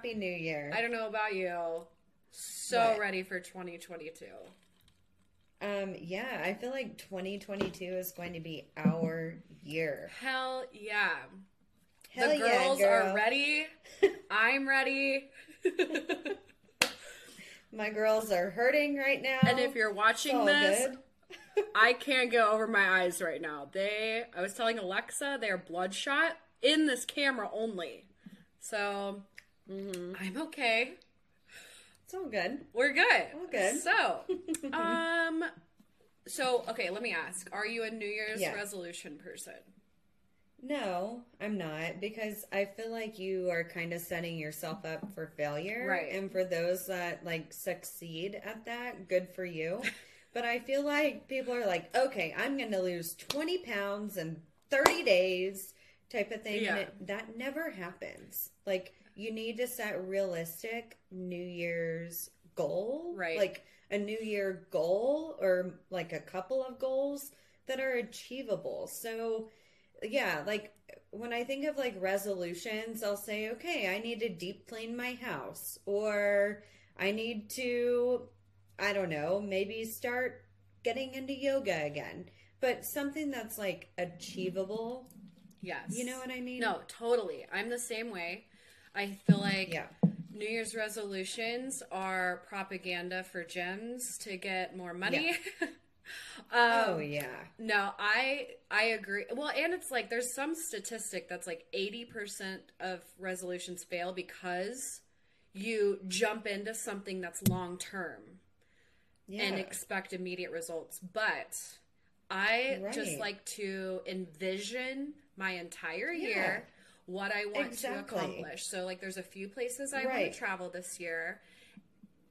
Happy New Year. I don't know about you. So What? ready for 2022. Um, yeah, I feel like 2022 is going to be our year. Hell yeah. Hell the yeah, girls girl. are ready. I'm ready. My girls are hurting right now. and if you're watching this. I can't get over my eyes right now. They, I was telling Alexa, they're bloodshot in this camera only. So Mm-hmm. I'm okay. It's all good. We're good. All good. So, um, so okay, let me ask: Are you a New Year's Yeah. resolution person? No, I'm not because I feel like you are kind of setting yourself up for failure. Right. And for those that like succeed at that, good for you. but I feel like people are like, okay, I'm going to lose 20 pounds in 30 days type of thing. Yeah. And it, that never happens. Like, you need to set realistic New Year's goal. Right. Like a New Year goal or like a couple of goals that are achievable. So, yeah, like when I think of like resolutions, I'll say, okay, I need to deep clean my house, or I need to, I don't know, maybe start getting into yoga again. But something that's like achievable, Yes. you know what I mean? No, totally. I'm the same way. I feel like Yeah. New Year's resolutions are propaganda for gyms to get more money. um, Oh, yeah. No, I I agree. Well, and it's like there's some statistic that's like 80% of resolutions fail because you jump into something that's long term Yeah. and expect immediate results. But I just like to envision my entire Yeah. year what I want Exactly. to accomplish. So like there's a few places I want to travel this year.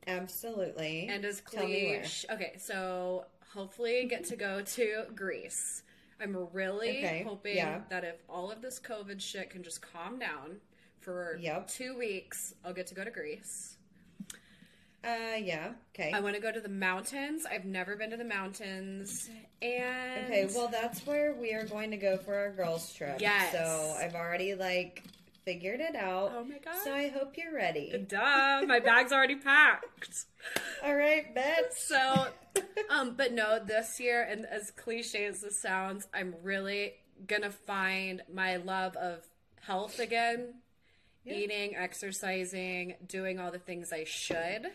Absolutely. And as cliche, okay, so hopefully get to go to Greece. I'm really Okay, hoping yeah. that if all of this COVID shit can just calm down for Yep. two weeks, I'll get to go to Greece. Uh, yeah. Okay. I want to go to the mountains. I've never been to the mountains, and Okay, well, that's where we are going to go for our girls' trip. Yes. So I've already like figured it out. Oh my God. So I hope you're ready. duh, my bag's already packed. All right, bet. So, um, but no, this year, and as cliche as this sounds, I'm really gonna find my love of health again. Eating, exercising, doing all the things I should,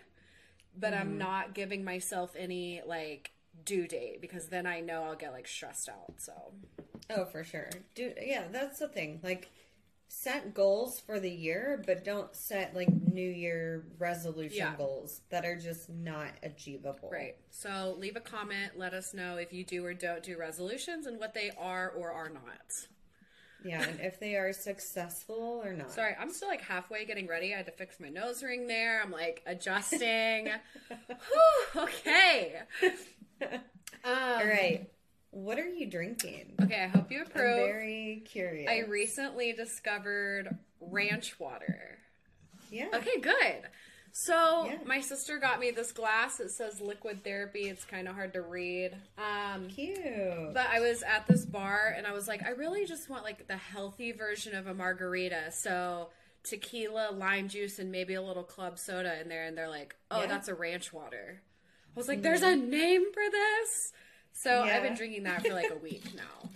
but Mm-hmm. I'm not giving myself any like due date because then I know I'll get like stressed out. So, Oh, for sure. Dude, yeah, that's the thing. Like, set goals for the year, but don't set like New Year resolution Yeah. goals that are just not achievable. right. So, leave a comment. Let us know if you do or don't do resolutions and what they are or are not. Yeah, and if they are successful or not. Sorry, I'm still like halfway getting ready. I had to fix my nose ring there. I'm like adjusting. Whew, okay. Um, All right. What are you drinking? Okay, I hope you I'm approve. very curious. I recently discovered ranch water. yeah. Okay, good. So Yeah. my sister got me this glass. It says liquid therapy. It's kind of hard to read. Um, Cute. But I was at this bar and I was like, I really just want like the healthy version of a margarita. So tequila, lime juice, and maybe a little club soda in there. And they're like, oh, Yeah. that's a ranch water. I was like, there's a name for this. So I've been drinking that for like a week now.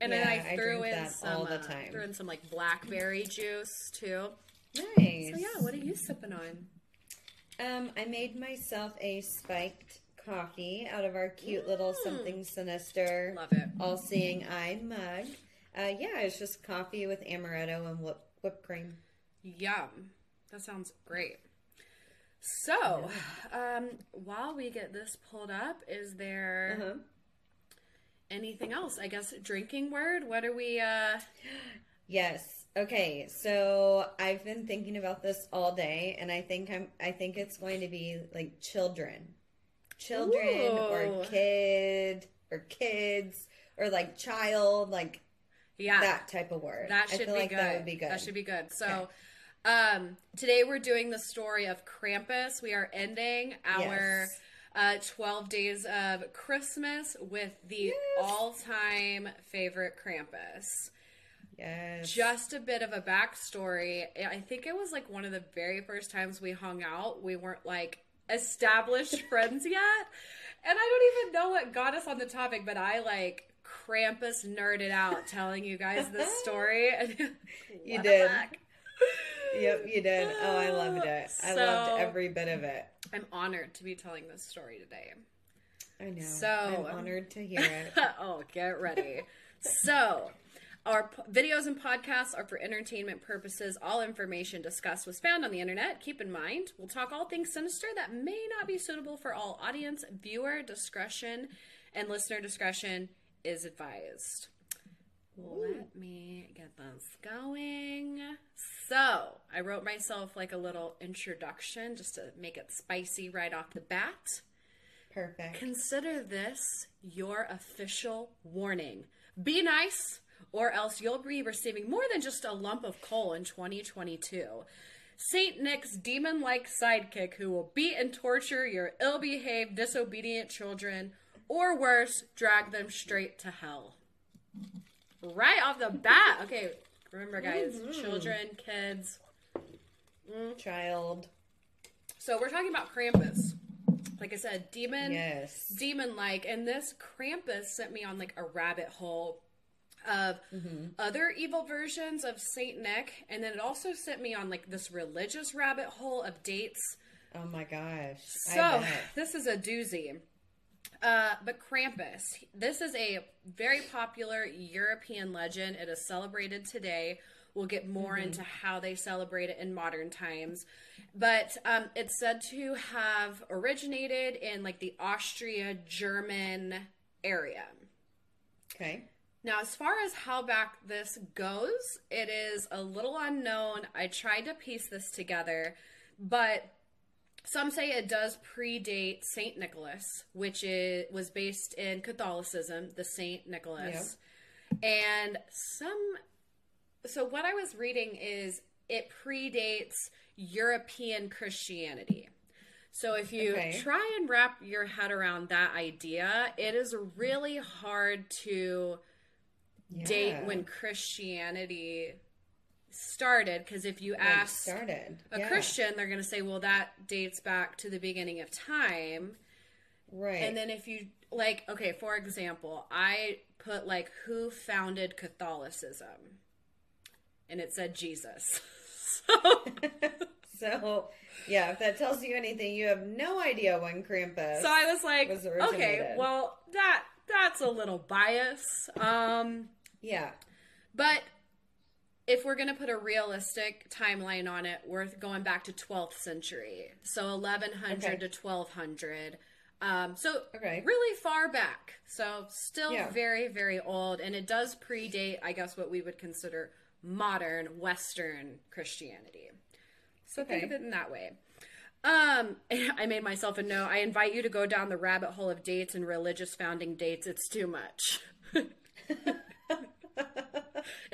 And Yeah, then I I threw drink in some, all the uh, threw in some like blackberry juice too. nice. So yeah, what are you sipping on? Um, I made myself a spiked coffee out of our cute little Mm. something sinister, Love it. all-seeing eye mug. Uh, yeah, it's just coffee with amaretto and whip, whipped cream. Yum. That sounds great. So, um, while we get this pulled up, is there Uh-huh. anything else? I guess drinking word. What are we? uh Yes. Okay. So I've been thinking about this all day, and I think I'm. I think it's going to be like children, children or Ooh. kid or kids or like child, like Yeah, that type of word. that I should feel be like good. That would be good. That should be good. So, um, today we're doing the story of Krampus. We are ending our. Yes. Uh, 12 days of Christmas with the Yes. all time favorite Krampus. Yes. Just a bit of a backstory. I think it was like one of the very first times we hung out. We weren't like established friends yet. And I don't even know what got us on the topic, but I like Krampus nerded out telling you guys this story. You did. Yep, you did. Oh, I loved it. I So- loved every bit of it. I'm honored to be telling this story today. I know. So- I'm honored to hear it. oh, get ready. so, our p- videos and podcasts are for entertainment purposes. All information discussed was found on the internet. Keep in mind, we'll talk all things sinister that may not be suitable for all audience. Viewer discretion and listener discretion is advised. Let me get this going. So, I wrote myself like a little introduction just to make it spicy right off the bat. Perfect. Consider this your official warning. Be nice, or else you'll be receiving more than just a lump of coal in 2022. Saint Nick's demon like sidekick who will beat and torture your ill behaved, disobedient children, or worse, drag them straight to hell. Right off the bat. Okay, remember, guys, mm-hmm. children, kids. Mm, child. So we're talking about Krampus. Like I said, demon Yes. demon like and this krampus sent me on like a rabbit hole of other evil versions of saint nick and then it also sent me on like this religious rabbit hole of dates. Oh my gosh. so this is a doozy. Uh, but krampus this is a very popular european legend. It is celebrated today. We'll get more into how they celebrate it in modern times. But um, it's said to have originated in like the austria german area. Okay. Now, as far as how back this goes, it is a little unknown. I tried to piece this together, but some say it does predate Saint Nicholas, which is, was based in Catholicism, the Saint Nicholas. And some so what I was reading is it predates European Christianity. So if you Okay. try and wrap your head around that idea, it is really hard to date when Christianity started because if you ask started. a Yeah. Christian, they're going to say, "Well, that dates back to the beginning of time." Right. And then if you like, okay, for example, I put like who founded Catholicism, and it said Jesus. so, so, yeah, if that tells you anything, you have no idea when Krampus. so I was like, Was okay, well that that's a little bias. Um, yeah. but if we're gonna put a realistic timeline on it, we're going back to 12th century, so 1100 Okay. to 1200. Um, so Okay. really far back. So still Yeah. very, very old, and it does predate, I guess, what we would consider modern Western Christianity. So think of it in that way. Um, I made myself a note. I invite you to go down the rabbit hole of dates and religious founding dates. It's too much. it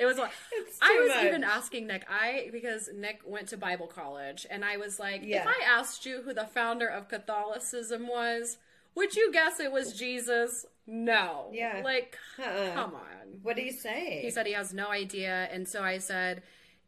was like I was much. even asking Nick. I because Nick went to Bible college, and I was like, Yeah. if I asked you who the founder of Catholicism was, would you guess it was Jesus? No. Yeah. Like, Uh-uh. come on. What do you say? He said he has no idea. And so I said,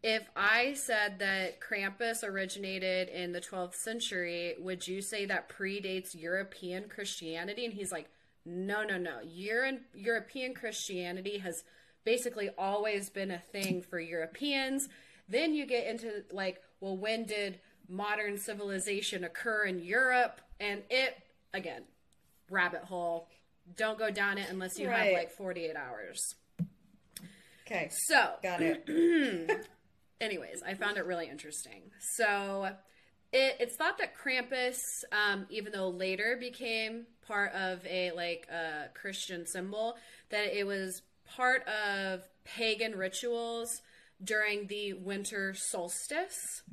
if I said that Krampus originated in the 12th century, would you say that predates European Christianity? And he's like, no, no, no. Euro- European Christianity has basically always been a thing for Europeans. Then you get into like, well, when did modern civilization occur in Europe? And it, again, rabbit hole. Don't go down it unless you have like 48 hours. okay. So, Got it. anyways, I found it really interesting. So, it, it's thought that Krampus, um, even though later became part of a like a Christian symbol, that it was part of pagan rituals during the winter solstice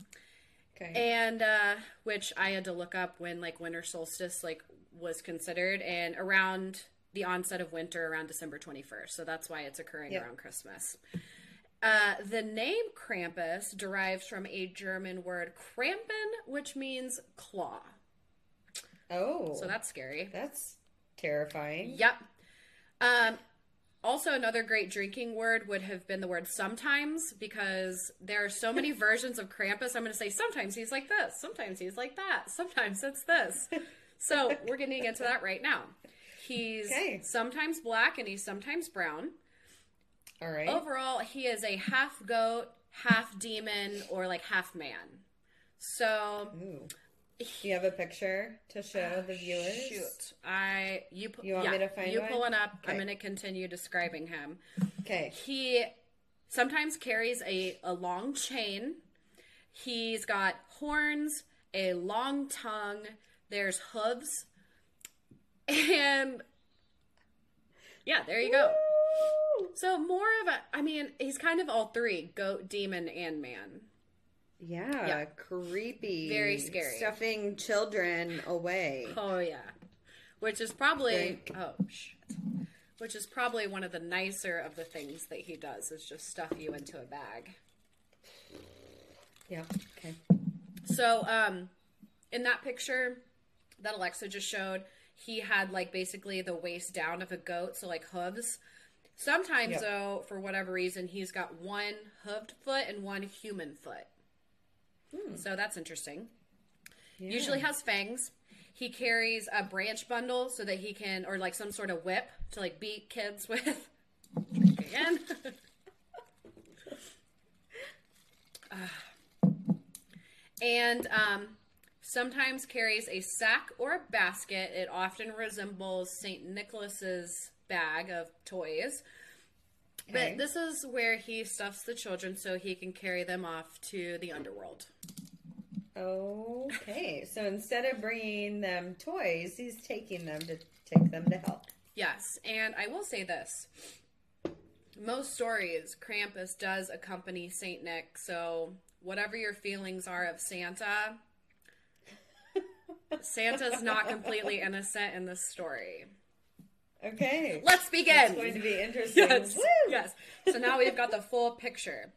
Okay. and uh which i had to look up when like winter solstice like was considered and around the onset of winter around december 21st so that's why it's occurring Yep. around christmas uh, the name krampus derives from a german word krampen which means claw oh. so that's scary that's terrifying. Yep. Um, also, another great drinking word would have been the word sometimes because there are so many versions of Krampus. I'm going to say sometimes he's like this, sometimes he's like that, sometimes it's this. So we're getting into that right now. He's Okay. sometimes black and he's sometimes brown. All right. Overall, he is a half goat, half demon, or like half man. So Ooh. Do you have a picture to show oh, the viewers? shoot, I you You want yeah, me to find you one? pull it up. I'm going to continue describing him. Okay. He sometimes carries a, a long chain. He's got horns, a long tongue, there's hooves, and yeah, there you go. So more of a I mean, he's kind of all three, goat, demon, and man. Yeah, Yeah. creepy. Very scary. Stuffing children away. Oh yeah. Which is probably Drink. oh shit. Which is probably one of the nicer of the things that he does is just stuff you into a bag. Yeah. Okay. So, um, in that picture that Alexa just showed, he had like basically the waist down of a goat, so like hooves. Sometimes, Yep. though, for whatever reason, he's got one hooved foot and one human foot. So that's interesting. Yeah. Usually has fangs. He carries a branch bundle so that he can, or like some sort of whip to like beat kids with. Drink again. Ah. and um, sometimes carries a sack or a basket. It often resembles St. Nicholas's bag of toys. Okay. But this is where he stuffs the children so he can carry them off to the underworld. Okay. So instead of bringing them toys, he's taking them to take them to hell. Yes, and I will say this. Most stories, Krampus does accompany Saint Nick, so whatever your feelings are of Santa, Santa's not completely innocent in this story. Okay. Let's begin. It's going to be interesting. Yes. Yes. So now we've got the full picture.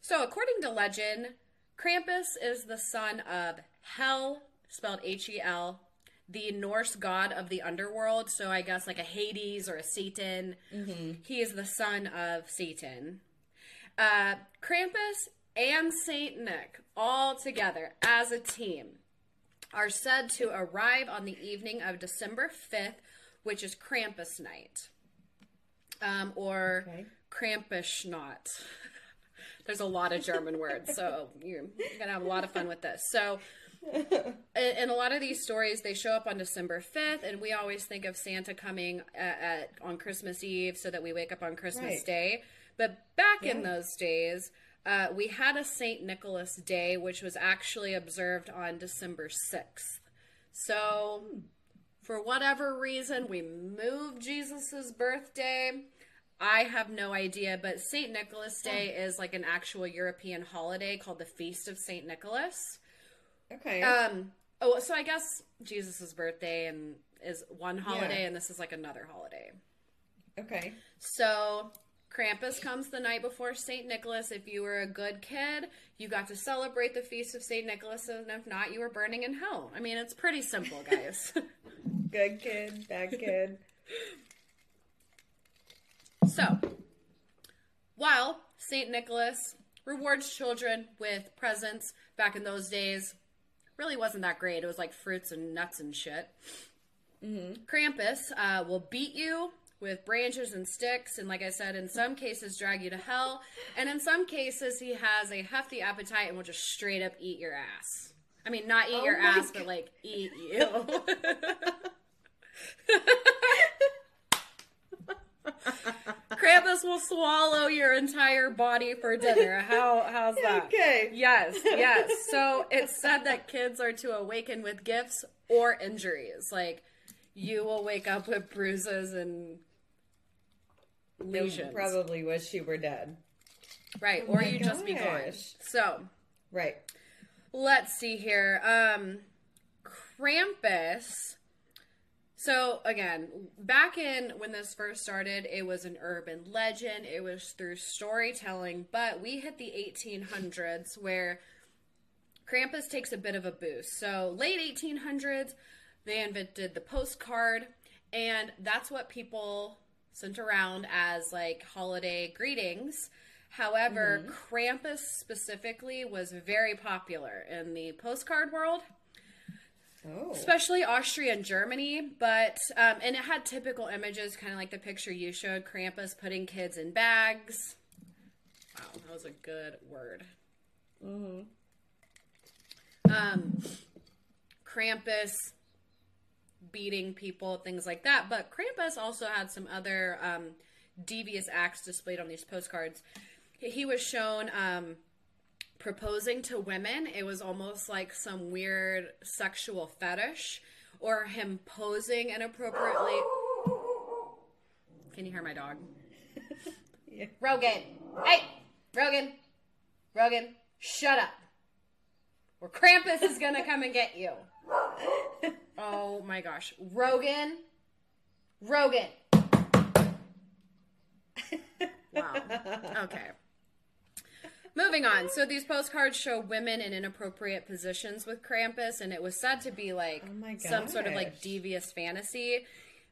So according to legend, Krampus is the son of Hel, spelled H E L, the Norse god of the underworld. So I guess like a Hades or a Satan. He is the son of Satan. Uh, Krampus and Saint Nick, all together as a team, are said to arrive on the evening of December 5th, which is Krampus night. Um, or Okay. Krampusnacht. There's a lot of German words, so you're going to have a lot of fun with this. So, in, in a lot of these stories, they show up on December 5th, and we always think of Santa coming at, at, on Christmas Eve so that we wake up on Christmas Right. Day. But back in those days, uh, we had a St. Nicholas Day, which was actually observed on December 6th. So, for whatever reason, we moved Jesus's birthday. I have no idea, but St. Nicholas Day is like an actual European holiday called the Feast of St. Nicholas. Okay. Um, oh, so I guess Jesus's birthday and is one holiday, Yeah. and this is like another holiday. okay. So Krampus comes the night before St. Nicholas. If you were a good kid, you got to celebrate the feast of St. Nicholas, and if not, you were burning in hell. I mean, it's pretty simple, guys. Good kid, bad kid. so, while St. Nicholas rewards children with presents back in those days, really wasn't that great. It was like fruits and nuts and shit. Krampus uh, will beat you with branches and sticks, and like I said, in some cases, drag you to hell. And in some cases, he has a hefty appetite and will just straight up eat your ass. I mean, not eat Oh your ass, but like eat you. Krampus will swallow your entire body for dinner. How how's that? Okay. Yes, yes. So it's said that kids are to awaken with gifts or injuries. Like you will wake up with bruises and lesions. probably wish you were dead. right, Oh or my you just be gone. So Right. let's see here. Um Krampus. So again, back in when this first started, it was an urban legend. It was through storytelling, but we hit the 1800s where Krampus takes a bit of a boost. So late 1800s, they invented the postcard, and that's what people sent around as like holiday greetings. However, Krampus specifically was very popular in the postcard world Oh. especially Austria and Germany. But um, and it had typical images, kind of like the picture you showed: Krampus putting kids in bags. Wow, that was a good word. Um, Krampus beating people, things like that. But Krampus also had some other um, devious acts displayed on these postcards. He was shown um, proposing to women. It was almost like some weird sexual fetish, or him posing inappropriately. Can you hear my dog? Yeah. Rogan. Hey, Rogan. Rogan, shut up. Or Krampus is gonna come and get you. Oh my gosh. Rogan. Rogan. Wow. Okay. Moving on. So these postcards show women in inappropriate positions with Krampus, and it was said to be like Oh some sort of like devious fantasy.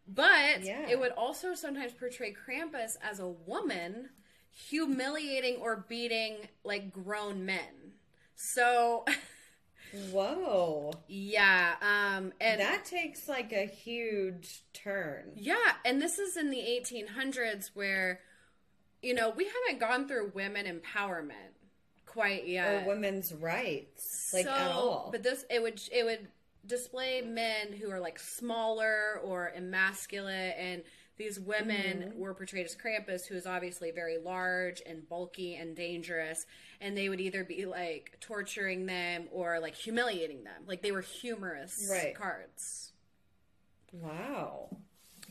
But Yeah. it would also sometimes portray Krampus as a woman humiliating or beating like grown men. So Whoa. yeah, um and That takes like a huge turn. Yeah, and this is in the 1800s where, you know, we haven't gone through women empowerment quite yet. Or women's rights. Like So- at all. But this it would it would display men who are like smaller or emasculate and these women Mm-hmm. were portrayed as Krampus, who is obviously very large and bulky and dangerous, and they would either be like torturing them or like humiliating them. Like they were humorous Right. cards. wow.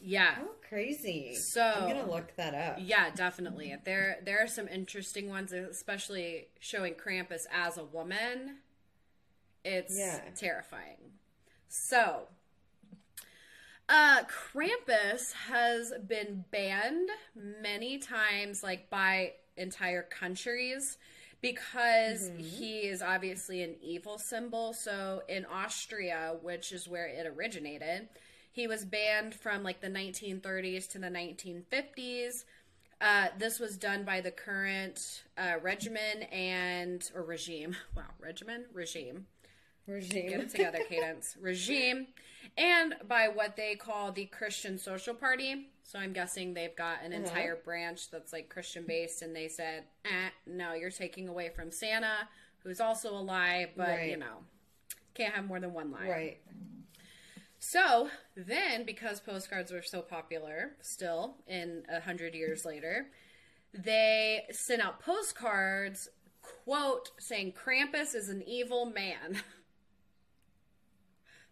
Yeah. How crazy. So- I'm gonna look that up. Yeah, definitely. There there are some interesting ones, especially showing Krampus as a woman. It's Yeah. terrifying. So, uh Krampus has been banned many times like by entire countries because he is obviously an evil symbol. So in Austria, which is where it originated, he was banned from like the 1930s to the 1950s. Uh, this was done by the current uh, regimen and or regime. Wow, regimen regime. Regime. Get it together, Cadence. Regime, and by what they call the Christian Social Party. So I'm guessing they've got an entire branch that's like Christian based, and they said, eh, "No, you're taking away from Santa, who's also a lie, but you know, can't have more than one lie." right. So then, because postcards were so popular still in a hundred years later, they sent out postcards, quote, saying Krampus is an evil man.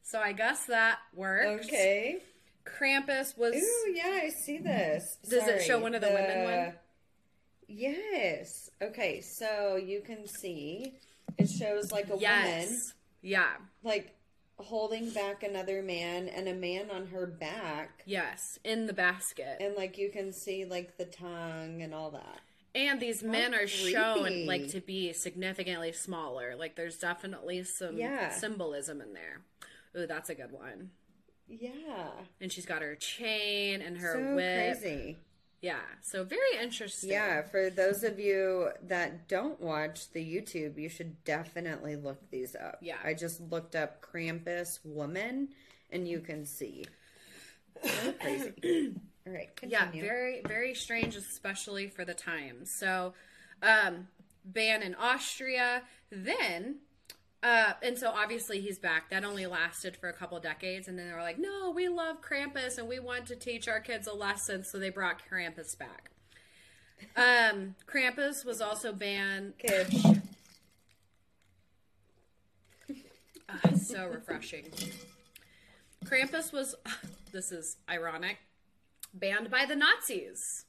so I guess that worked. Okay. Krampus was Ooh, yeah, I see this. Does it show one of the women one? Yes. Okay, so you can see it shows like a woman yeah, like holding back another man and a man on her back yes, in the basket. and like you can see like the tongue and all that. And these men are creepy. shown like to be significantly smaller. Like there's definitely some Yeah. symbolism in there. Ooh, that's a good one. Yeah. And she's got her chain and her so whip. crazy. Yeah, so very interesting. Yeah, for those of you that don't watch the YouTube, you should definitely look these up. Yeah. I just looked up Krampus woman and you can see. So crazy. All right, Yeah, very very strange, especially for the time. So, um, ban in Austria, then. Uh, and so obviously he's back. That only lasted for a couple decades, and then they were like, "No, we love Krampus, and we want to teach our kids a lesson." So they brought Krampus back. Um, Krampus was also banned. Kids. Ah, so refreshing. Krampus was, this is ironic, banned by the Nazis.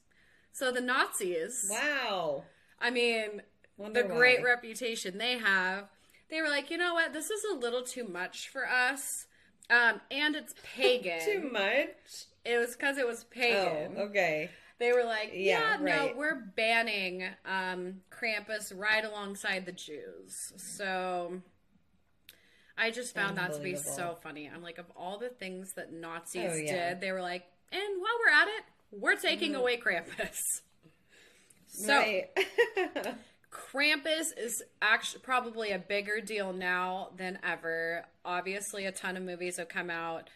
So the Nazis, Wow. I mean, Wonder the great reputation they have, they were like, you know what, this is a little too much for us. Um, and it's pagan. Too much? It was because it was pagan. Oh, okay. They were like, yeah, Yeah, no, we're banning um, Krampus right alongside the Jews. So I just found that to be so funny. I'm like, of all the things that Nazis Oh, yeah. did, they were like, and while we're at it, we're taking away Krampus. So right. Krampus is actually probably a bigger deal now than ever. Obviously, a ton of movies have come out.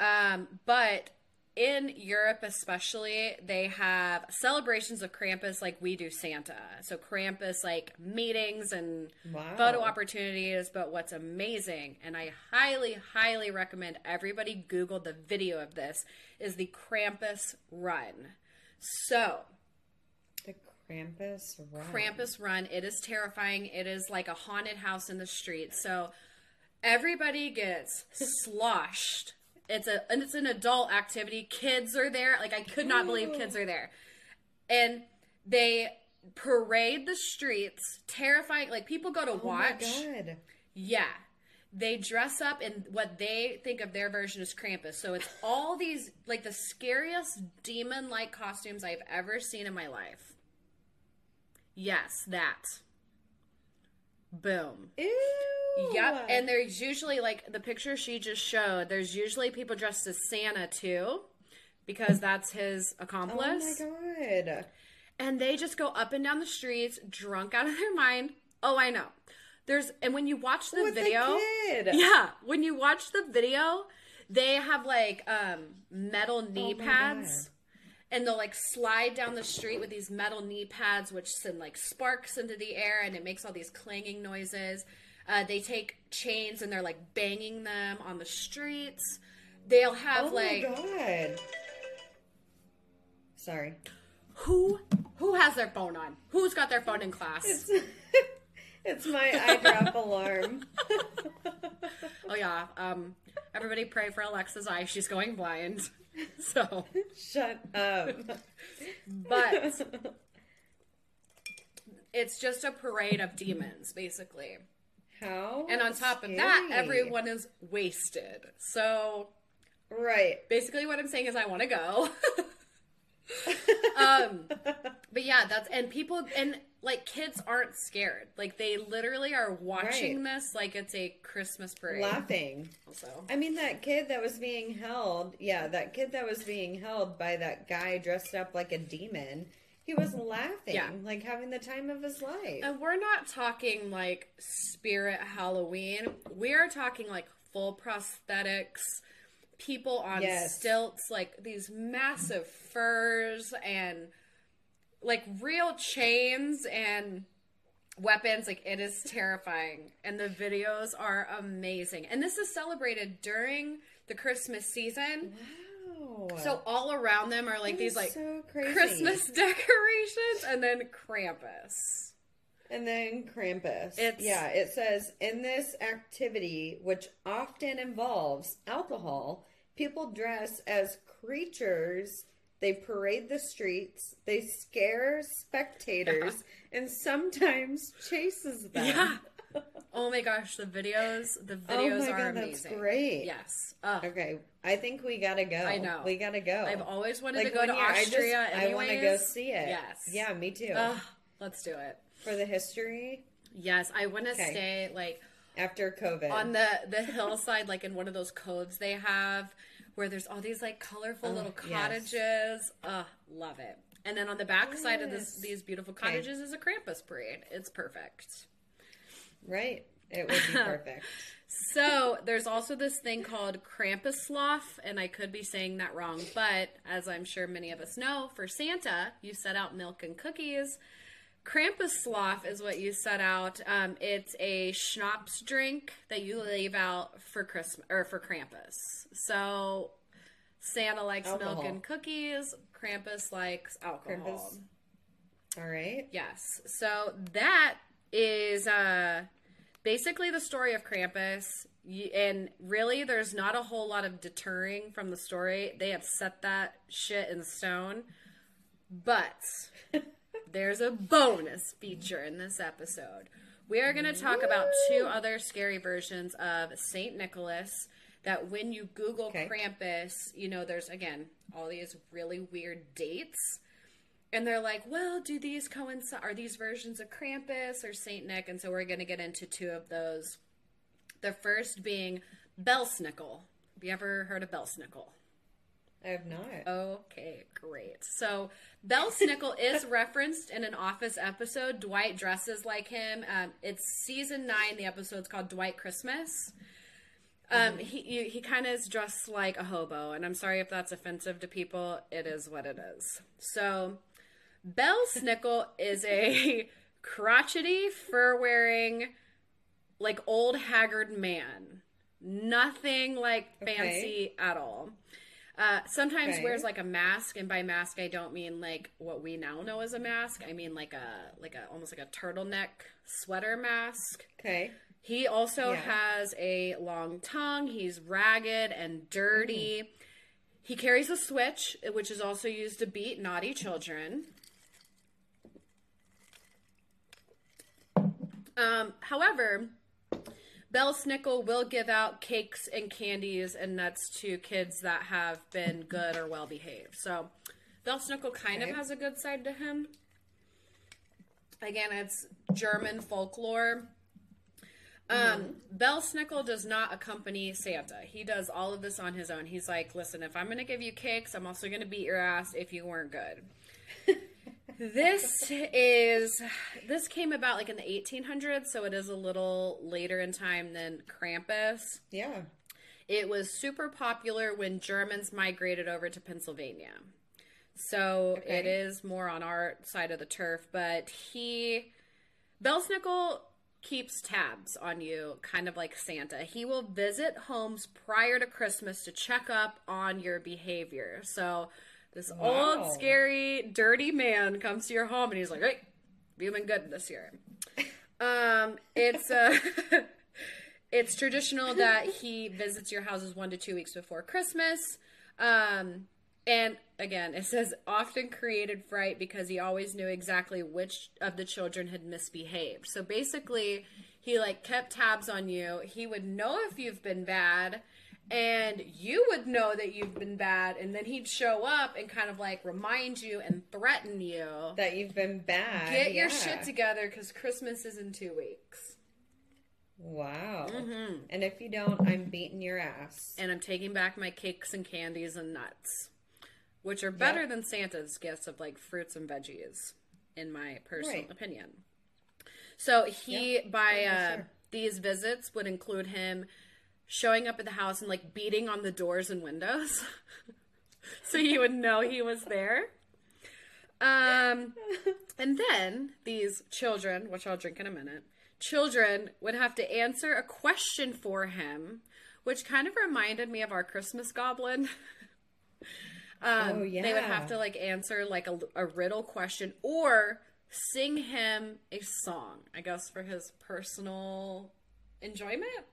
Um, but in Europe, especially, they have celebrations of Krampus like we do Santa. So, Krampus, like meetings and Wow. photo opportunities. But what's amazing, and I highly, highly recommend everybody Google the video of this, is the Krampus Run. So, Krampus run. Krampus Run. It is terrifying. It is like a haunted house in the street. So everybody gets sloshed. It's a and it's an adult activity. Kids are there. Like I could not believe kids are there. And they parade the streets, terrifying. Like people go to Oh watch. Yeah. They dress up in what they think of their version as Krampus. So it's all these, like, the scariest demon like costumes I've ever seen in my life. Yes, that. Boom. Ew. Yep. And there's usually, like, the picture she just showed, there's usually people dressed as Santa, too, because that's his accomplice. Oh my god. and they just go up and down the streets drunk out of their mind. Oh, I know. There's and when you watch the With the video, kid. yeah, when you watch the video, they have like um metal knee Oh pads. And they'll like slide down the street with these metal knee pads, which send like sparks into the air, and it makes all these clanging noises. Uh, they take chains and they're like banging them on the streets. They'll have Oh like god. Sorry. who who has their phone on? Who's got their phone in class? It's, it's my eye drop alarm. Oh yeah. Um everybody pray for Alexa's eye. She's going blind. So Shut up. but it's just a parade of demons, basically. How? And on top of that, everyone is wasted. So Right. basically what I'm saying is I want to go. um but yeah, that's and people and like kids aren't scared. Like they literally are watching Right. this like it's a Christmas parade. Laughing. Also. I mean, that kid that was being held, yeah, that kid that was being held by that guy dressed up like a demon, he was laughing, Yeah. like having the time of his life. And we're not talking like spirit Halloween. We are talking like full prosthetics, people on Yes. stilts, like these massive furs and like real chains and weapons. Like it is terrifying. And the videos are amazing. And this is celebrated during the Christmas season. Wow. So all around them are like That these like so. Christmas decorations and then Krampus. And then Krampus. It's- yeah, it says in this activity, which often involves alcohol, people dress as creatures. They parade the streets. They scare spectators, and sometimes chases them. Yeah. Oh my gosh, the videos, the Oh videos my are God, that's amazing. great. Yes. Ugh. Okay, I think we gotta go. I know. we gotta go. I've always wanted Like to go to year, I just- I, want to go see it. Yes. Yeah, me too. Ugh, let's do it. For the history Yes, I want to Okay. stay like after COVID. on the the hillside, like in one of those coves they have, where there's all these like colorful Oh, little yes. cottages. Ugh, love it. And then on the back side of this, these beautiful cottages is a Krampus parade. It's perfect. right, it would be perfect. So there's also this thing called Krampuslauf, and I could be saying that wrong, but as I'm sure many of us know, for Santa, you set out milk and cookies. Krampuslauf is what you set out. Um, it's a schnapps drink that you leave out for Christmas or for Krampus. So Santa likes milk and cookies. Krampus likes alcohol. Krampus. All right. Yes. So that is uh basically the story of Krampus. And really, there's not a whole lot of deterring from the story. They have set that shit in stone. But there's a bonus feature in this episode. We are going to talk about two other scary versions of St. Nicholas that when you Google Okay. Krampus, you know, there's again all these really weird dates. And they're like, well, do these coincide? Are these versions of Krampus or Saint Nick? And so we're going to get into two of those. The first being Belsnickel. Have you ever heard of Belsnickel? I have not. Okay, great. So Belsnickel is referenced in an Office episode. Dwight dresses like him. Um, it's season nine. The episode's called Dwight Christmas. Um, he he kind of is dressed like a hobo, and I'm sorry if that's offensive to people. It is what it is. So, Bell Snickle is a crotchety, fur wearing, like old haggard man. Nothing like Okay. fancy at all. Uh, sometimes wears like a mask, and by mask I don't mean like what we now know as a mask. I mean like a like a almost like a turtleneck sweater mask. Okay. He also Yeah. has a long tongue. He's ragged and dirty. He carries a switch, which is also used to beat naughty children. Um, however, Belsnickel will give out cakes and candies and nuts to kids that have been good or well behaved. So, Belsnickel kind Okay. of has a good side to him. Again, it's German folklore. Um, Belsnickel does not accompany Santa. He does all of this on his own. He's like, listen, if I'm going to give you cakes, I'm also going to beat your ass if you weren't good. This is this came about like in the 1800s, so it is a little later in time than Krampus. Yeah. It was super popular when Germans migrated over to Pennsylvania. So Okay. it is more on our side of the turf, but he Belsnickel keeps tabs on you, kind of like Santa. He will visit homes prior to Christmas to check up on your behavior. So this Wow. old, scary, dirty man comes to your home and he's like, Hey, been good this year? Um, it's uh it's traditional that he visits your houses one to two weeks before Christmas. Um, and again, it says often created fright because he always knew exactly which of the children had misbehaved. So basically, he like kept tabs on you. He would know if you've been bad, and you would know that you've been bad, and then he'd show up and kind of like remind you and threaten you. That you've been bad. Get your shit together because Christmas is in two weeks. Wow. Mm-hmm. And if you don't, I'm beating your ass. and I'm taking back my cakes and candies and nuts, which are better Yep. than Santa's gifts of like fruits and veggies, in my personal Right. opinion. So he, by uh, sure. these visits, would include him showing up at the house and like beating on the doors and windows, so you would know he was there. Um, and then these children, which I'll drink in a minute, children would have to answer a question for him, which kind of reminded me of our Christmas goblin. um, Oh, They would have to like answer like a, a riddle question or sing him a song, I guess, for his personal enjoyment.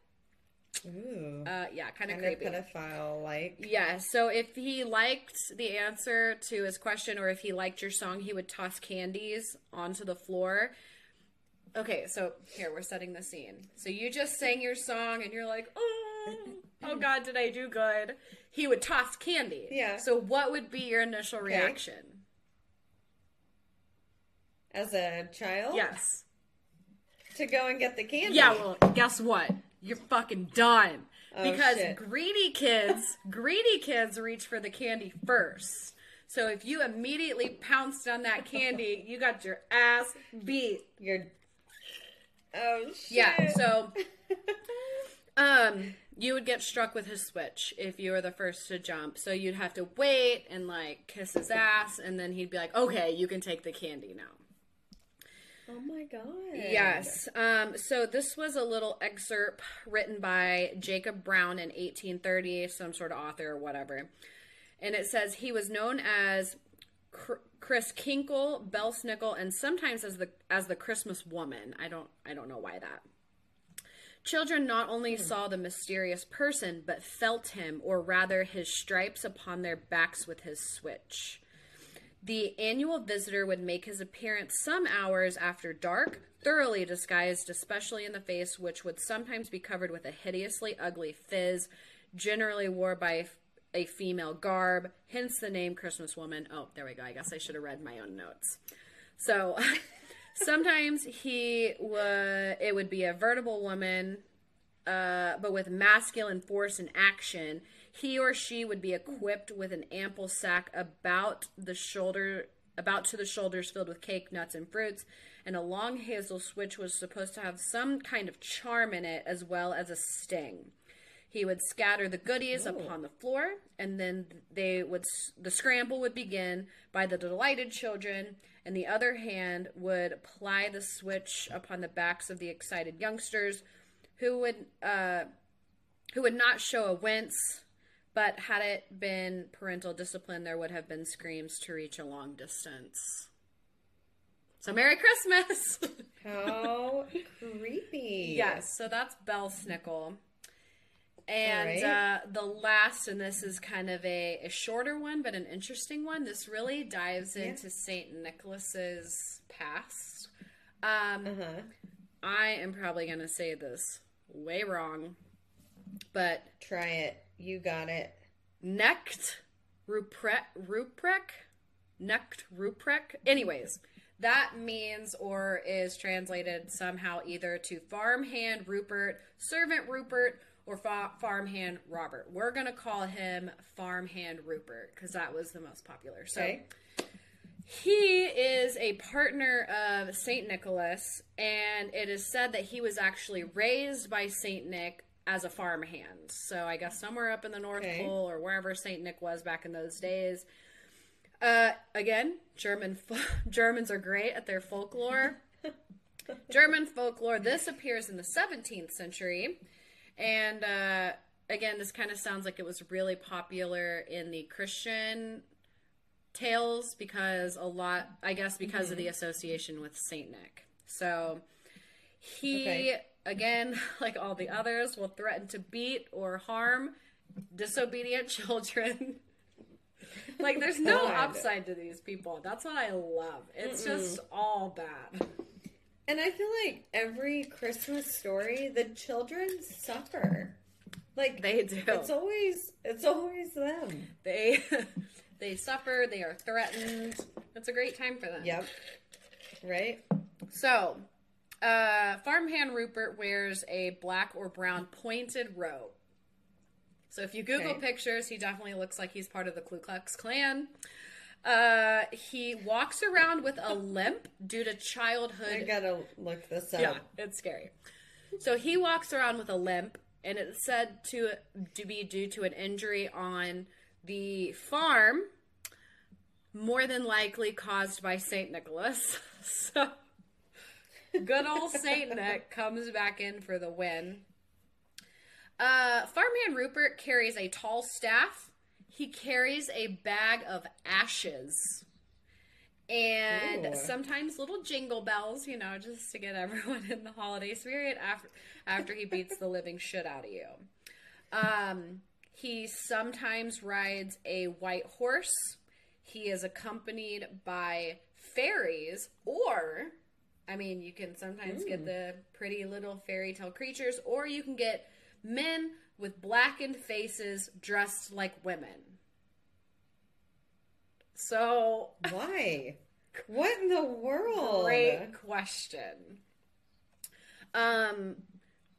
Ooh. Uh, yeah, kind of creepy. pedophile like. Yeah, so if he liked the answer to his question or if he liked your song, he would toss candies onto the floor. Okay, so here we're setting the scene. So you just sang your song and you're like, oh, oh God, did I do good? He would toss candy. Yeah. So what would be your initial reaction? As a child? Yes. To go and get the candy. Yeah, well, guess what? You're fucking done. Oh, because shit. greedy kids, greedy kids reach for the candy first. So if you immediately pounced on that candy, you got your ass beat. You're. Oh shit. Yeah, so um you would get struck with his switch if you were the first to jump. So you'd have to wait and like kiss his ass and then he'd be like, "Okay, you can take the candy now." Oh my god. Yes. Um, so this was a little excerpt written by Jacob Brown in 1830, some sort of author or whatever. And it says he was known as Chris Kinkle, Belsnickel, and sometimes as the as the Christmas woman. I don't I don't know why that. Children not only saw the mysterious person, but felt him, or rather his stripes upon their backs with his switch. The annual visitor would make his appearance some hours after dark, thoroughly disguised, especially in the face, which would sometimes be covered with a hideously ugly phiz, generally wore by a female garb, hence the name Christmas Woman. Oh, there we go. I guess I should have read my own notes. So sometimes he would it would be a vertible woman uh, but with masculine force and action. He or she would be equipped with an ample sack about the shoulder, about to the shoulders, filled with cake, nuts, and fruits, and a long hazel switch was supposed to have some kind of charm in it as well as a sting. He would scatter the goodies upon the floor, and then they would the scramble would begin by the delighted children, and the other hand would ply the switch upon the backs of the excited youngsters, who would uh, who would not show a wince. But had it been parental discipline, there would have been screams to reach a long distance. So Merry Christmas! How creepy. yes, so that's Belsnickel. And All uh, the last, and this is kind of a, a shorter one, but an interesting one. This really dives Yeah. into Saint Nicholas's past. Um, Uh-huh. I am probably going to say this way wrong, but Try it. You got it. Knecht Ruprecht Ruprecht Knecht Ruprecht. Anyways, that means or is translated somehow either to farmhand Rupert, servant Rupert, or fa- farmhand Robert. We're gonna call him farmhand Rupert because that was the most popular. So Okay. he is a partner of Saint Nicholas, and it is said that he was actually raised by Saint Nick as a farmhand. So I guess somewhere up in the North Okay. Pole or wherever Saint Nick was back in those days. Uh, again, German Germans are great at their folklore. German folklore. This appears in the 17th century, and uh, again, this kind of sounds like it was really popular in the Christian tales because a lot, I guess, because of the association with Saint Nick. So he, Okay. Again, like all the others, will threaten to beat or harm disobedient children. like, there's no upside to these people. That's what I love. It's just all bad. And I feel like every Christmas story, the children suffer. Like They do. It's always it's always them. They they suffer. They are threatened. It's a great time for them. Yep. Right? So, uh, farmhand Rupert wears a black or brown pointed robe. So if you Google Okay. pictures, he definitely looks like he's part of the Ku Klux Klan. Uh, he walks around with a limp due to childhood. I gotta look this up. Yeah, it's scary. So he walks around with a limp, and it's said to to be due to an injury on the farm, more than likely caused by Saint Nicholas. So good old Saint Nick comes back in for the win. Uh, farmhand Rupert carries a tall staff. He carries a bag of ashes and Ooh. sometimes little jingle bells, you know, just to get everyone in the holiday spirit after after he beats the living shit out of you. Um, he sometimes rides a white horse. He is accompanied by fairies, or I mean, you can sometimes get the pretty little fairy tale creatures, or you can get men with blackened faces dressed like women. So Why? What in the world? Great question. Um,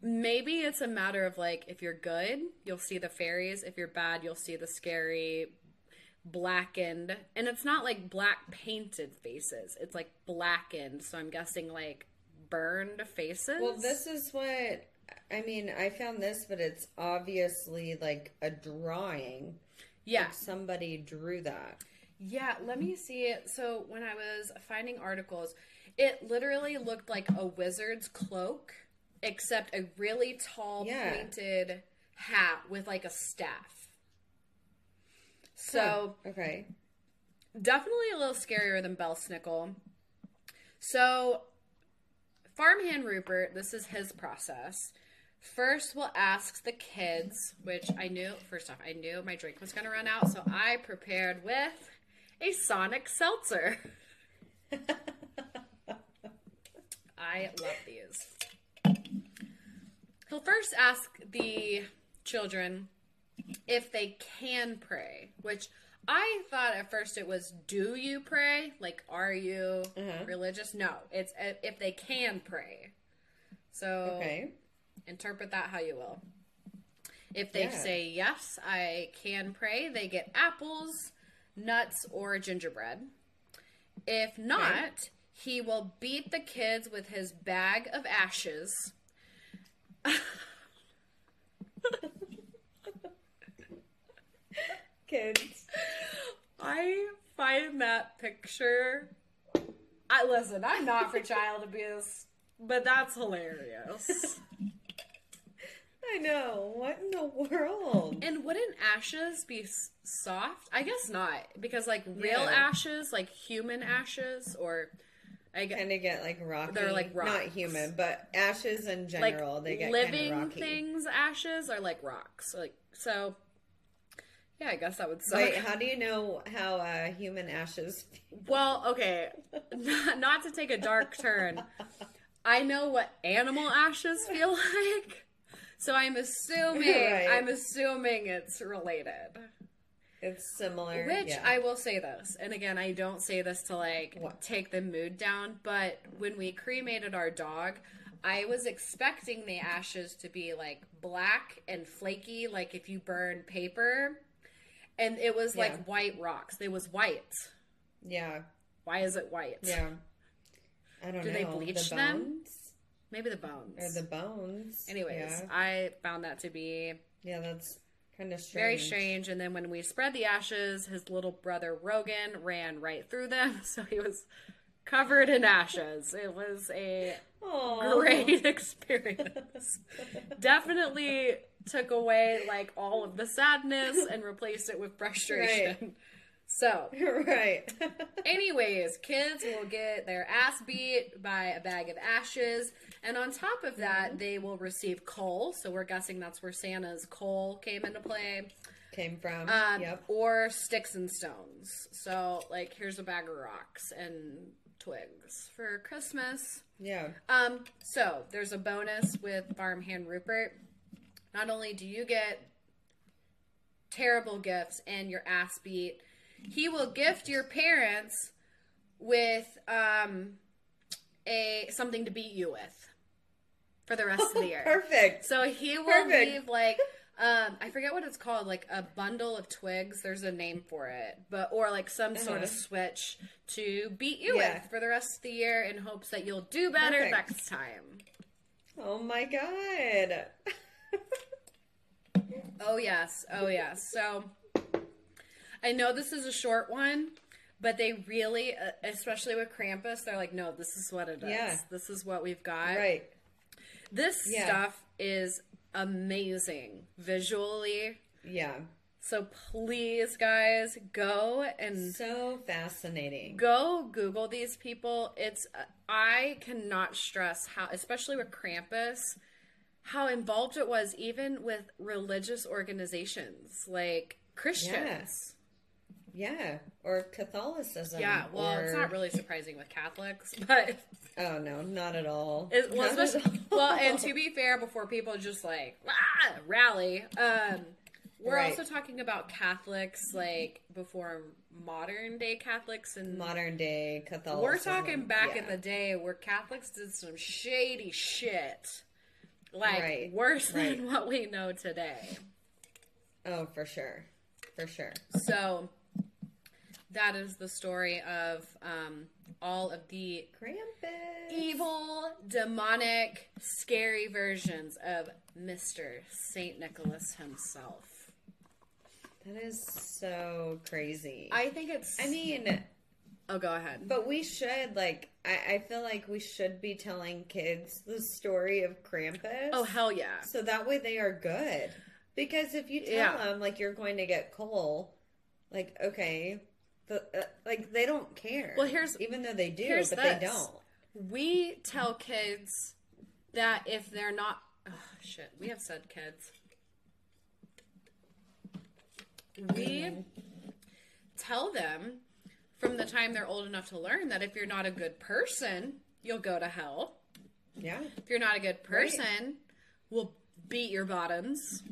maybe it's a matter of like if you're good, you'll see the fairies. If you're bad, you'll see the scary blackened. And it's not like black painted faces. It's like blackened. So I'm guessing like burned faces. Well, this is what I mean. I found this, but it's obviously like a drawing. yeah. Like somebody drew that. Yeah, let me see it. So when I was finding articles, it literally looked like a wizard's cloak, except a really tall Yeah. pointed hat with like a staff. So Okay. definitely a little scarier than Belsnickel. So farmhand Rupert, this is his process. First, we'll ask the kids, which I knew, first off, I knew my drink was going to run out, so I prepared with a Sonic Seltzer. I love these. He'll first ask the children if they can pray, which I thought at first it was do you pray? Like, are you Uh-huh. religious? No, it's uh, if they can pray. So Okay. interpret that how you will. If they Yeah. say yes, I can pray, they get apples, nuts, or gingerbread. If not, he will beat the kids with his bag of ashes. Kids. I find that picture. I listen. I'm not for child abuse, but that's hilarious. I know. What in the world? And wouldn't ashes be soft? I guess not, because like real Yeah. ashes, like human ashes, or I guess Kind of get like rocky. They're like rocks. Not human, but ashes in like general. they get living things ashes are like rocks. Like so. Yeah, I guess that would suck. Wait, how do you know how uh, human ashes feel? Well, okay, not, not to take a dark turn. I know what animal ashes feel like, so I'm assuming Right. I'm assuming it's related. It's similar. Which yeah. I will say this, and again, I don't say this to like What? take the mood down, but when we cremated our dog, I was expecting the ashes to be like black and flaky, like if you burn paper, and it was like Yeah. white rocks. They was white. Yeah. Why is it white? Yeah. I don't Do know. Do they bleach the them? Maybe the bones. Or the bones. Anyways, Yeah, I found that to be yeah that's kind of strange. very strange. And then when we spread the ashes, his little brother Rogan ran right through them, so he was covered in ashes. It was a Aw. great experience. Definitely took away like all of the sadness and replaced it with frustration. So, right. anyways, kids will get their ass beat by a bag of ashes, and on top of that, they will receive coal. So we're guessing that's where Santa's coal came into play. Came from. Um, yep. Or sticks and stones. So, like, here's a bag of rocks and twigs for Christmas. Yeah. Um, so there's a bonus with Farmhand Rupert. Not only do you get terrible gifts and your ass beat, he will gift your parents with um a something to beat you with for the rest of the year. Perfect. So he will Perfect. leave like um I forget what it's called, like a bundle of twigs. There's a name for it, but or like some sort of Uh-huh. switch to beat you Yeah. with for the rest of the year in hopes that you'll do better Perfect. next time. Oh my god. Oh yes, oh yes. So I know this is a short one, but they really, uh, especially with Krampus, they're like, no, this is what it is. Yeah. This is what we've got. right. This Yeah. stuff is amazing visually. Yeah. So please, guys, go and So fascinating. go Google these people. It's I cannot stress how, especially with Krampus, how involved it was, even with religious organizations like Christians. Yeah. Or Catholicism. Yeah, well, it's not really surprising with Catholics, but Oh no, not at all. it, well, Not at all. well, and to be fair, before people just like ah, rally, um, we're Right. also talking about Catholics like before modern day Catholics and modern day Catholicism. We're talking back in the day where Catholics did some shady shit. Like Right, worse than what we know today. Oh, for sure. For sure. So that is the story of um, all of the Krampus. evil, demonic, scary versions of Mr. St. Nicholas himself. That is so crazy. I think it's I mean, Oh go ahead. but we should like. I, I feel like we should be telling kids the story of Krampus. Oh hell yeah. so that way they are good. Because if you tell Yeah. them like you're going to get coal, like okay, the uh, like they don't care. Well, here's- even though they do, but they don't. We tell kids that if they're not oh, shit, we have said kids. We tell them from the time they're old enough to learn that if you're not a good person, you'll go to hell. Yeah, If you're not a good person, we'll beat your bottoms.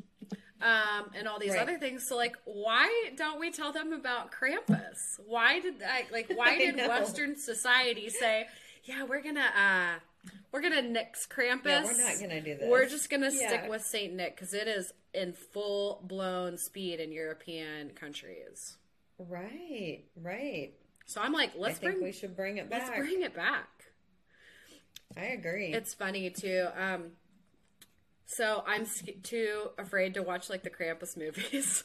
Um, and all these Right. other things. So, like, why don't we tell them about Krampus? Why did I like? Why I did. Western society say, "Yeah, we're gonna uh, We're gonna nix Krampus. Yeah, we're not gonna do this. We're just gonna stick with Saint Nick because it is in full blown speed in European countries. Right, right. So I'm like, let's think bring we should bring it let's back. bring it back. I agree. It's funny too. Um, so I'm sk- too afraid to watch like the Krampus movies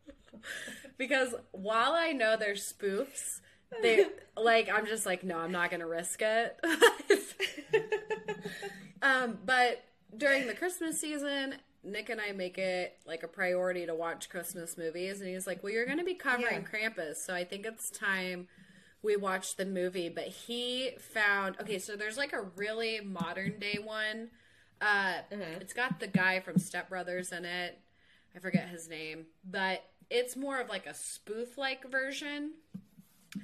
because while I know they're spoofs, they like I'm just like no, I'm not gonna risk it. um, but during the Christmas season. Nick and I make it like a priority to watch Christmas movies, and he's like, "Well, you're going to be covering Krampus, so I think it's time we watched the movie, but he found okay. So there's like a really modern day one. Uh, It's got the guy from Step Brothers in it. I forget his name, but it's more of like a spoof like version.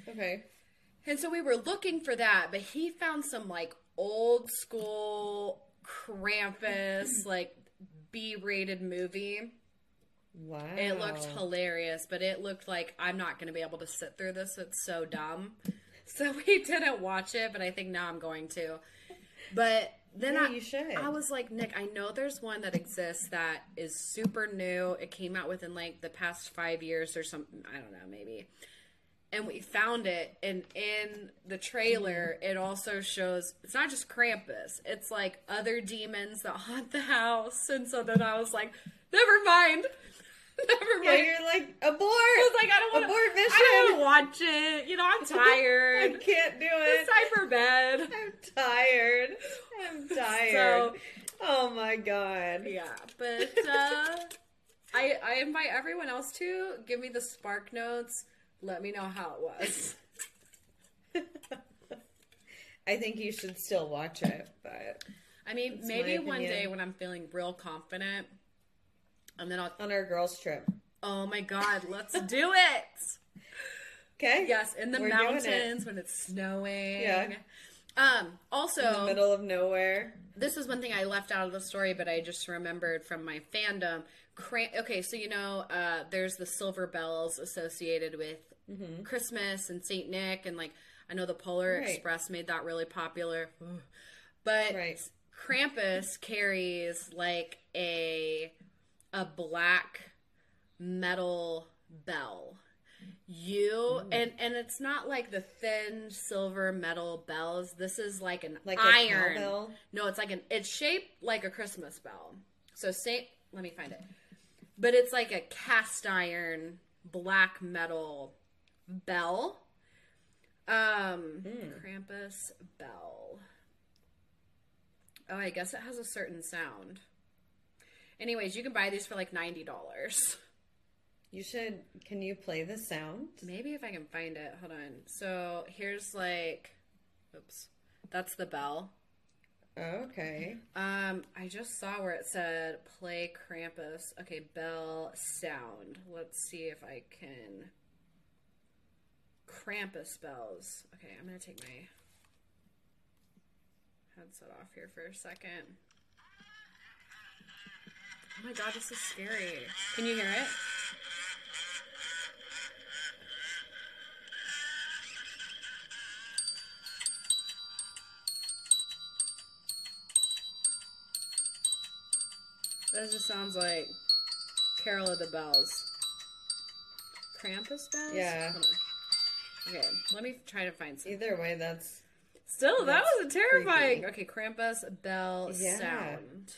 okay. And so we were looking for that, but he found some like old school Krampus, like B rated movie. Wow. It looked hilarious, but it looked like I'm not going to be able to sit through this. It's so dumb. So we didn't watch it, but I think now I'm going to. But then Yeah, I, you should. I was like, Nick, I know there's one that exists that is super new. It came out within like the past five years or something. I don't know, maybe. And we found it, and in the trailer, Mm-hmm. it also shows it's not just Krampus; it's like other demons that haunt the house. And so then I was like, "Never mind, never Yeah, mind." you're like abort. I was like, "I don't want abort mission. I don't want to watch it. You know, I'm tired. I can't do it. time for bed." I'm tired. I'm tired. So- oh my god. Yeah, but uh, I I invite everyone else to give me the spark notes. Let me know how it was. I think you should still watch it, but I mean, maybe one day when I'm feeling real confident, and then I'll. on our girls' trip. Oh my god, let's do it! Okay. Yes, in the We're doing it. mountains when it's snowing. Yeah. Um. Also, In the middle of nowhere. this is one thing I left out of the story, but I just remembered from my fandom. Cran- okay, so you know, uh, there's the silver bells associated with Christmas and Saint Nick, and like I know the Polar Right. Express made that really popular. But Right. Krampus carries like a a black metal bell. You and and it's not like the thin silver metal bells. This is like an Like a iron. cowbell? No, it's like an it's shaped like a Christmas bell. So Saint let me find it. But it's like a cast iron black metal bell. Um Krampus bell. Oh, I guess it has a certain sound. Anyways, you can buy these for like ninety dollars. You should. Can you play the sound? Maybe if I can find it. Hold on. So here's like, oops, that's the bell. Okay. Um, I just saw where it said play Krampus. Okay, bell sound. Let's see if I can. Krampus bells. Okay, I'm gonna take my headset off here for a second. Oh my god, this is scary. Can you hear it? That just sounds like Carol of the Bells. Krampus bells? Yeah. Okay, let me try to find some. Either way, that's Still, that That's was terrifying. creepy. Okay, Krampus bell Yeah. sound.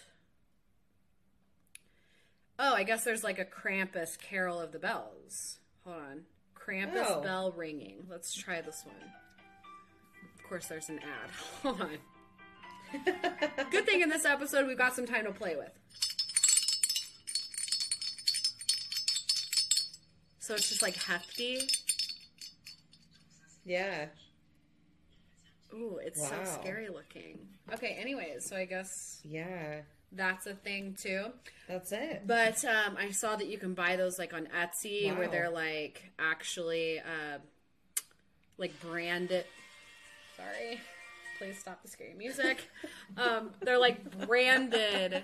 Oh, I guess there's like a Krampus Carol of the Bells. Hold on. Krampus Oh. bell ringing. Let's try this one. Of course, there's an ad. Hold on. Good thing in this episode we've got some time to play with. So it's just like hefty. yeah. Ooh, it's Wow. so scary looking. Okay, anyways, so I guess Yeah. That's a thing too. That's it. But um, I saw that you can buy those like on Etsy where they're like actually uh, like branded. Sorry, please stop the scary music. um, they're like branded.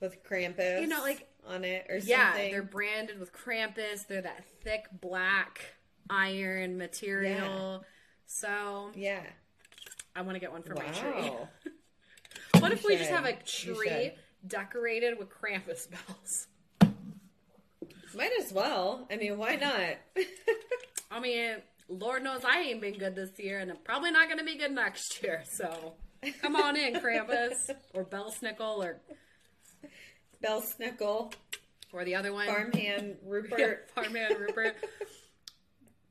With Krampus, You know, like- on it or yeah, something. they're branded with Krampus. They're that thick black iron material. So Yeah. I want to get one for my tree. What if we just have a tree decorated with Krampus bells? Might as well. I mean, why not? I mean, Lord knows I ain't been good this year, and I'm probably not going to be good next year. So come on in, Krampus or Belsnickel or Bell Snickle, or the other one, Farmhand Yeah, Rupert, Farmhand Rupert,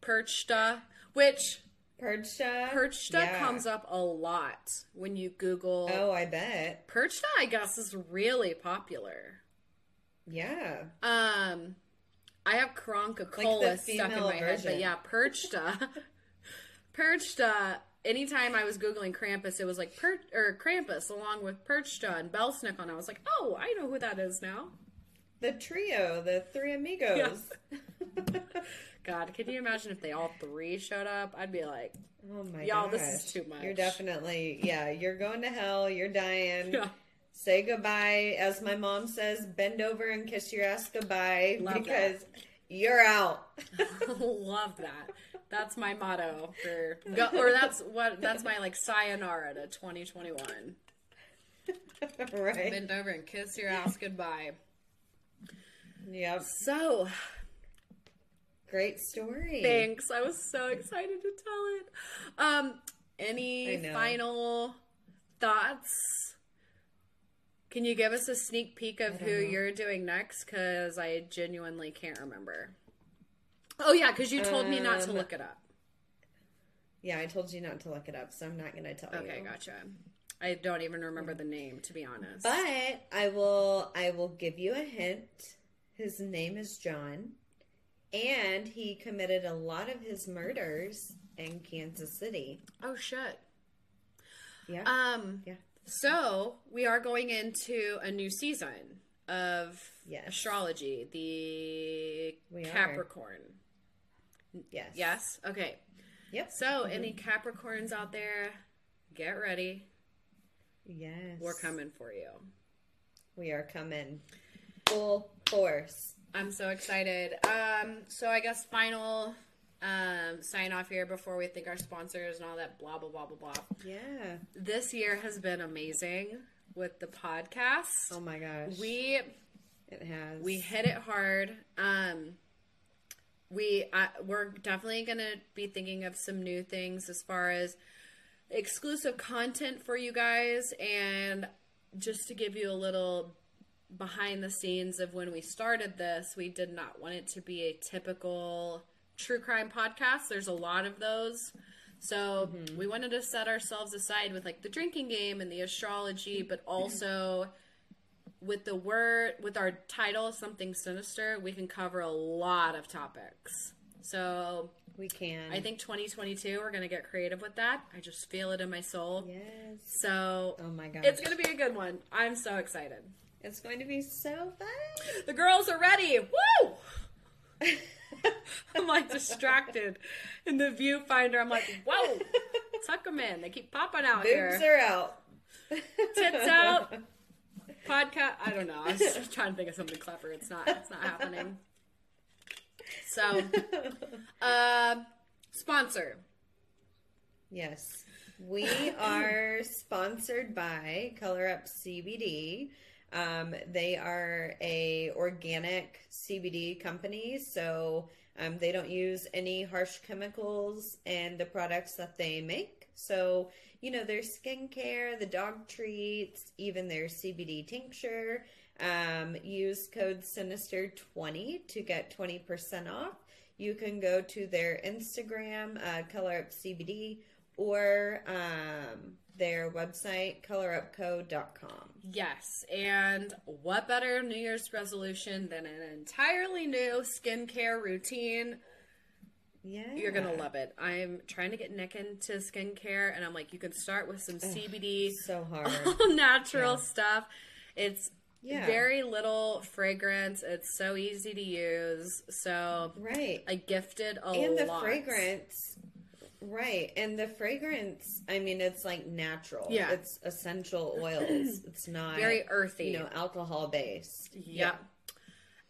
Perchta, which Perchta. Perchta Yeah. comes up a lot when you Google. Oh, I bet. Perchta, I guess, is really popular. Yeah. Um, I have Croncocola stuck in my head, but yeah, Perchta. Perchta. Anytime I was googling Krampus, it was like per or Krampus along with Perchta and Belsnickel, and I was like, oh, I know who that is now. The trio, the three amigos. God, can you imagine if they all three showed up? I'd be like, oh my god. Y'all, gosh. this is too much. You're definitely, yeah, you're going to hell. You're dying. yeah, Say goodbye. As my mom says, bend over and kiss your ass goodbye Love because you're out. love that. That's my motto for, go, or that's what that's my like sayonara to 2021. right. Bend over and kiss your ass goodbye. Yep. So, Great story. thanks. I was so excited to tell it. Um, any final thoughts? Can you give us a sneak peek of who know. you're doing next? Because I genuinely can't remember. Oh yeah, because you told me not to Um, look it up. Yeah, I told you not to look it up, so I'm not going to tell you. Okay, gotcha. I don't even remember the name, to be honest. But I will I will give you a hint. His name is John, and he committed a lot of his murders in Kansas City. oh shit. Yeah. Um. Yeah. So we are going into a new season of Yes. astrology, the We are. Capricorn. yes. Yes. Okay. Yep. So any Capricorns out there, get ready. Yes. We're coming for you. We are coming full force. I'm so excited. Um. So I guess final um sign off here before we thank our sponsors and all that blah blah blah blah blah. Yeah. This year has been amazing with the podcast. Oh my gosh. We it has. we hit it hard. Um, we uh, we're definitely gonna be thinking of some new things as far as exclusive content for you guys, and just to give you a little behind the scenes of when we started this, we did not want it to be a typical true crime podcast. There's a lot of those. So mm-hmm. we wanted to set ourselves aside with like the drinking game and the astrology, but mm-hmm. also with the word with our title something sinister we can cover a lot of topics so we can. i think 2022 we're going to get creative with that i just feel it in my soul Yes. so Oh my god. it's going to be a good one i'm so excited It's going to be so fun. the girls are ready. Woo! I'm like distracted in the viewfinder. I'm like whoa tuck them in. They keep popping out here. Boobs are out. tits out. Podcast i don't know. I was just trying to think of something clever. It's not it's not happening. So um sponsor. Yes. We are sponsored by Color Up CBD. Um, they are a organic CBD company, so um, they don't use any harsh chemicals in the products that they make. So, you know, their skincare, the dog treats, even their CBD tincture. Um, use code Sinister20 to get 20% off. You can go to their Instagram, uh, Color Up CBD, or um, their website, colorupco.com. yes and what better new year's resolution than an entirely new skincare routine Yeah. you're gonna love it i'm trying to get nick into skincare and i'm like you can start with some cbd So hard. all natural Yeah. stuff it's Yeah. very little fragrance it's so easy to use so right. i gifted a and the lot fragrance. Right. And the fragrance, I mean, it's like natural. Yeah. It's essential oils. It's not very earthy you know, alcohol based. Yep.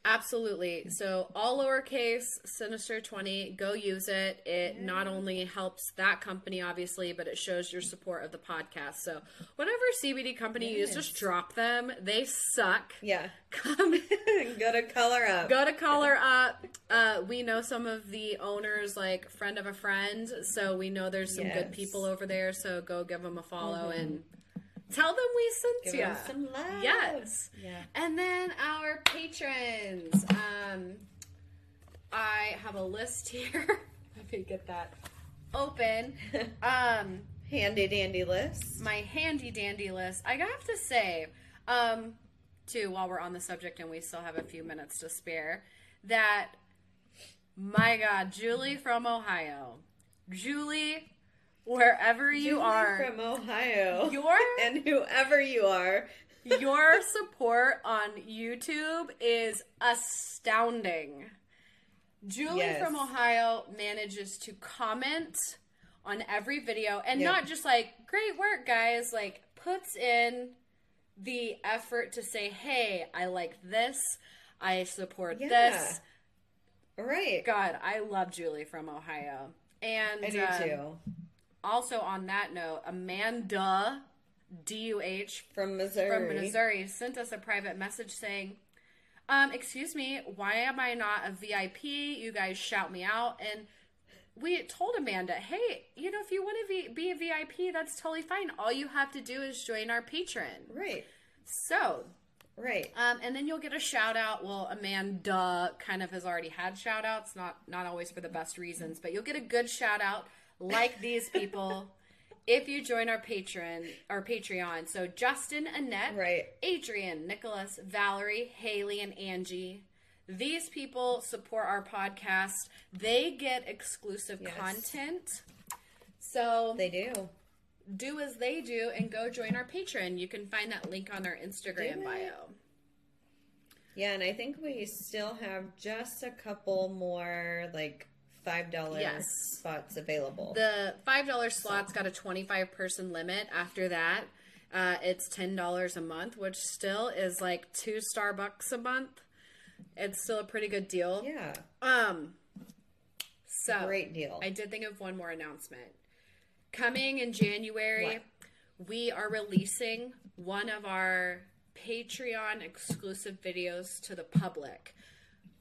Absolutely. So all lowercase, Sinister20, go use it. It not only helps that company, obviously, but it shows your support of the podcast. So whatever CBD company you use, just drop them. They suck. Yeah. Come Go to Color Up. go to Color Up. Uh, we know some of the owners, like friend of a friend, so we know there's some good people over there. So go give them a follow and tell them we sent Give you. some love. Yes. Yeah. And then our patrons. Um, I have a list here. Let me get that open. Um, Handy dandy list. my handy dandy list. I have to say, um, too, while we're on the subject and we still have a few minutes to spare, that my God, Julie from Ohio, Julie, wherever you Julie are, from Ohio. your and whoever you are. your support on YouTube is astounding. Julie Yes. from Ohio manages to comment on every video and Yep. not just like, great work, guys, like, puts in the effort to say, hey, I like this, I support Yeah. this. Right. God, I love Julie from Ohio. And I do um, too. Also on that note, Amanda D U H From Missouri. from Missouri sent us a private message saying, um, excuse me, why am I not a VIP? You guys shout me out. And we told Amanda, hey, you know, if you want to be, be a VIP, that's totally fine. All you have to do is join our patron. Right. So, Right. um, and then you'll get a shout out. Well, Amanda kind of has already had shout outs, not, not always for the best reasons, but you'll get a good shout out like these people. If you join our patron our Patreon, so Justin, Annette, Right. Adrian, Nicholas, Valerie, Haley, and Angie. These people support our podcast. They get exclusive Yes. content. So They do. do as they do and go join our Patreon. You can find that link on our Instagram bio. Yeah, and I think we still have just a couple more like five dollar Yes. spots available. The five dollar slot's got a twenty five person limit. After that, uh, it's ten dollars a month, which still is like two Starbucks a month. It's still a pretty good deal. yeah. Um. So Great deal. I did think of one more announcement. Coming in January, What? we are releasing one of our Patreon exclusive videos to the public.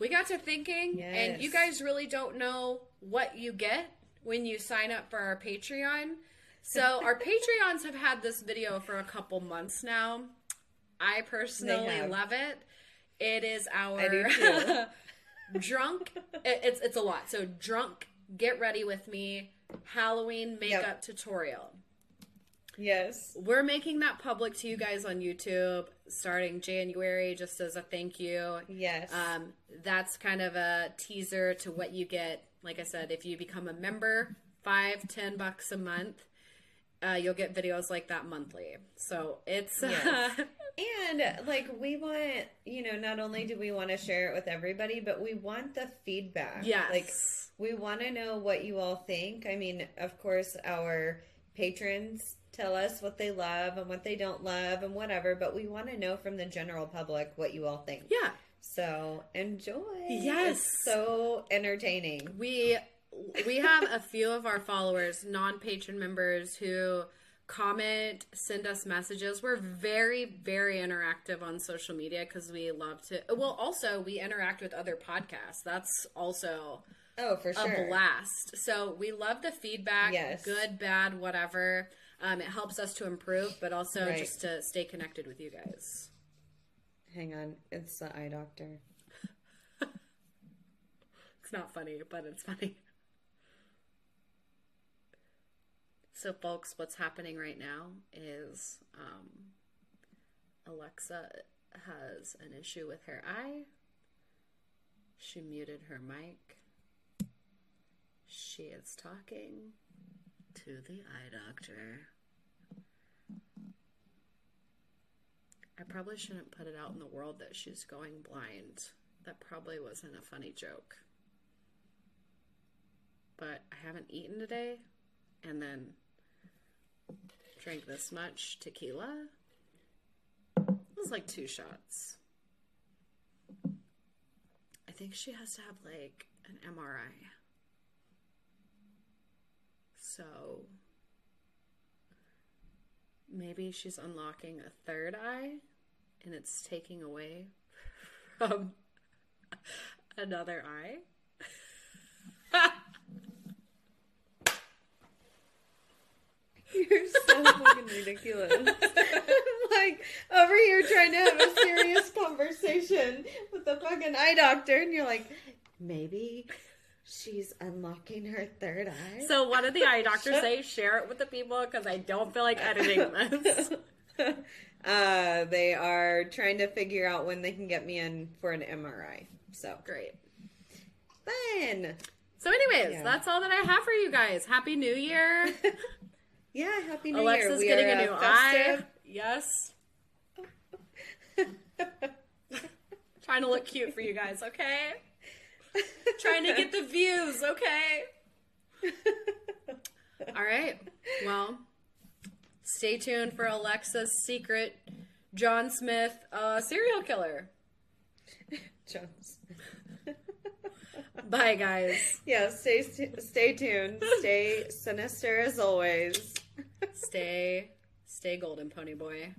We got to thinking, and you guys really don't know what you get when you sign up for our Patreon. So, our Patreons have had this video for a couple months now. I personally love it. It is our I do too. drunk it- it's it's a lot so drunk get ready with me halloween makeup Yep. tutorial yes. we're making that public to you guys on youtube starting january just as a thank you Yes. um, that's kind of a teaser to what you get like i said if you become a member five ten bucks a month uh, you'll get videos like that monthly so it's Yes. And like we want, you know, not only do we want to share it with everybody, but we want the feedback. yes Like we want to know what you all think. I mean, of course, our patrons tell us what they love and what they don't love and whatever, but we want to know from the general public what you all think. yeah So enjoy. Yes. It's so entertaining. we we have a few of our followers non-patron members who comment send us messages we're very very interactive on social media because we love to well also we interact with other podcasts that's also Oh, for sure. a blast so we love the feedback Yes. good bad whatever um, it helps us to improve but also Right. just to stay connected with you guys Hang on. It's the eye doctor. It's not funny, but it's funny. So, folks, what's happening right now is um, Alexa has an issue with her eye. She muted her mic. She is talking to the eye doctor. I probably shouldn't put it out in the world that she's going blind. That probably wasn't a funny joke. But I haven't eaten today and then drank this much tequila. It was like two shots. I think she has to have like an MRI. So maybe she's unlocking a third eye and it's taking away from another eye. You're so fucking ridiculous. like over here trying to have a serious conversation with the fucking eye doctor, and you're like, maybe she's unlocking her third eye. So, what did the eye doctor say? Share it with the people because I don't feel like editing this. uh, they are trying to figure out when they can get me in for an MRI. So Great. fun. So, anyways, Yeah. that's all that I have for you guys. Happy New Year. Yeah, happy New Alexa's Year. We getting a new uh, eye. festive. Yes. Trying to look cute for you guys, okay? Trying to get the views, okay? All right. Well, stay tuned for Alexa's secret John Smith uh, serial killer. Jones. Bye, guys. Yeah, stay stay tuned. Stay sinister as always. Stay, stay golden, pony boy.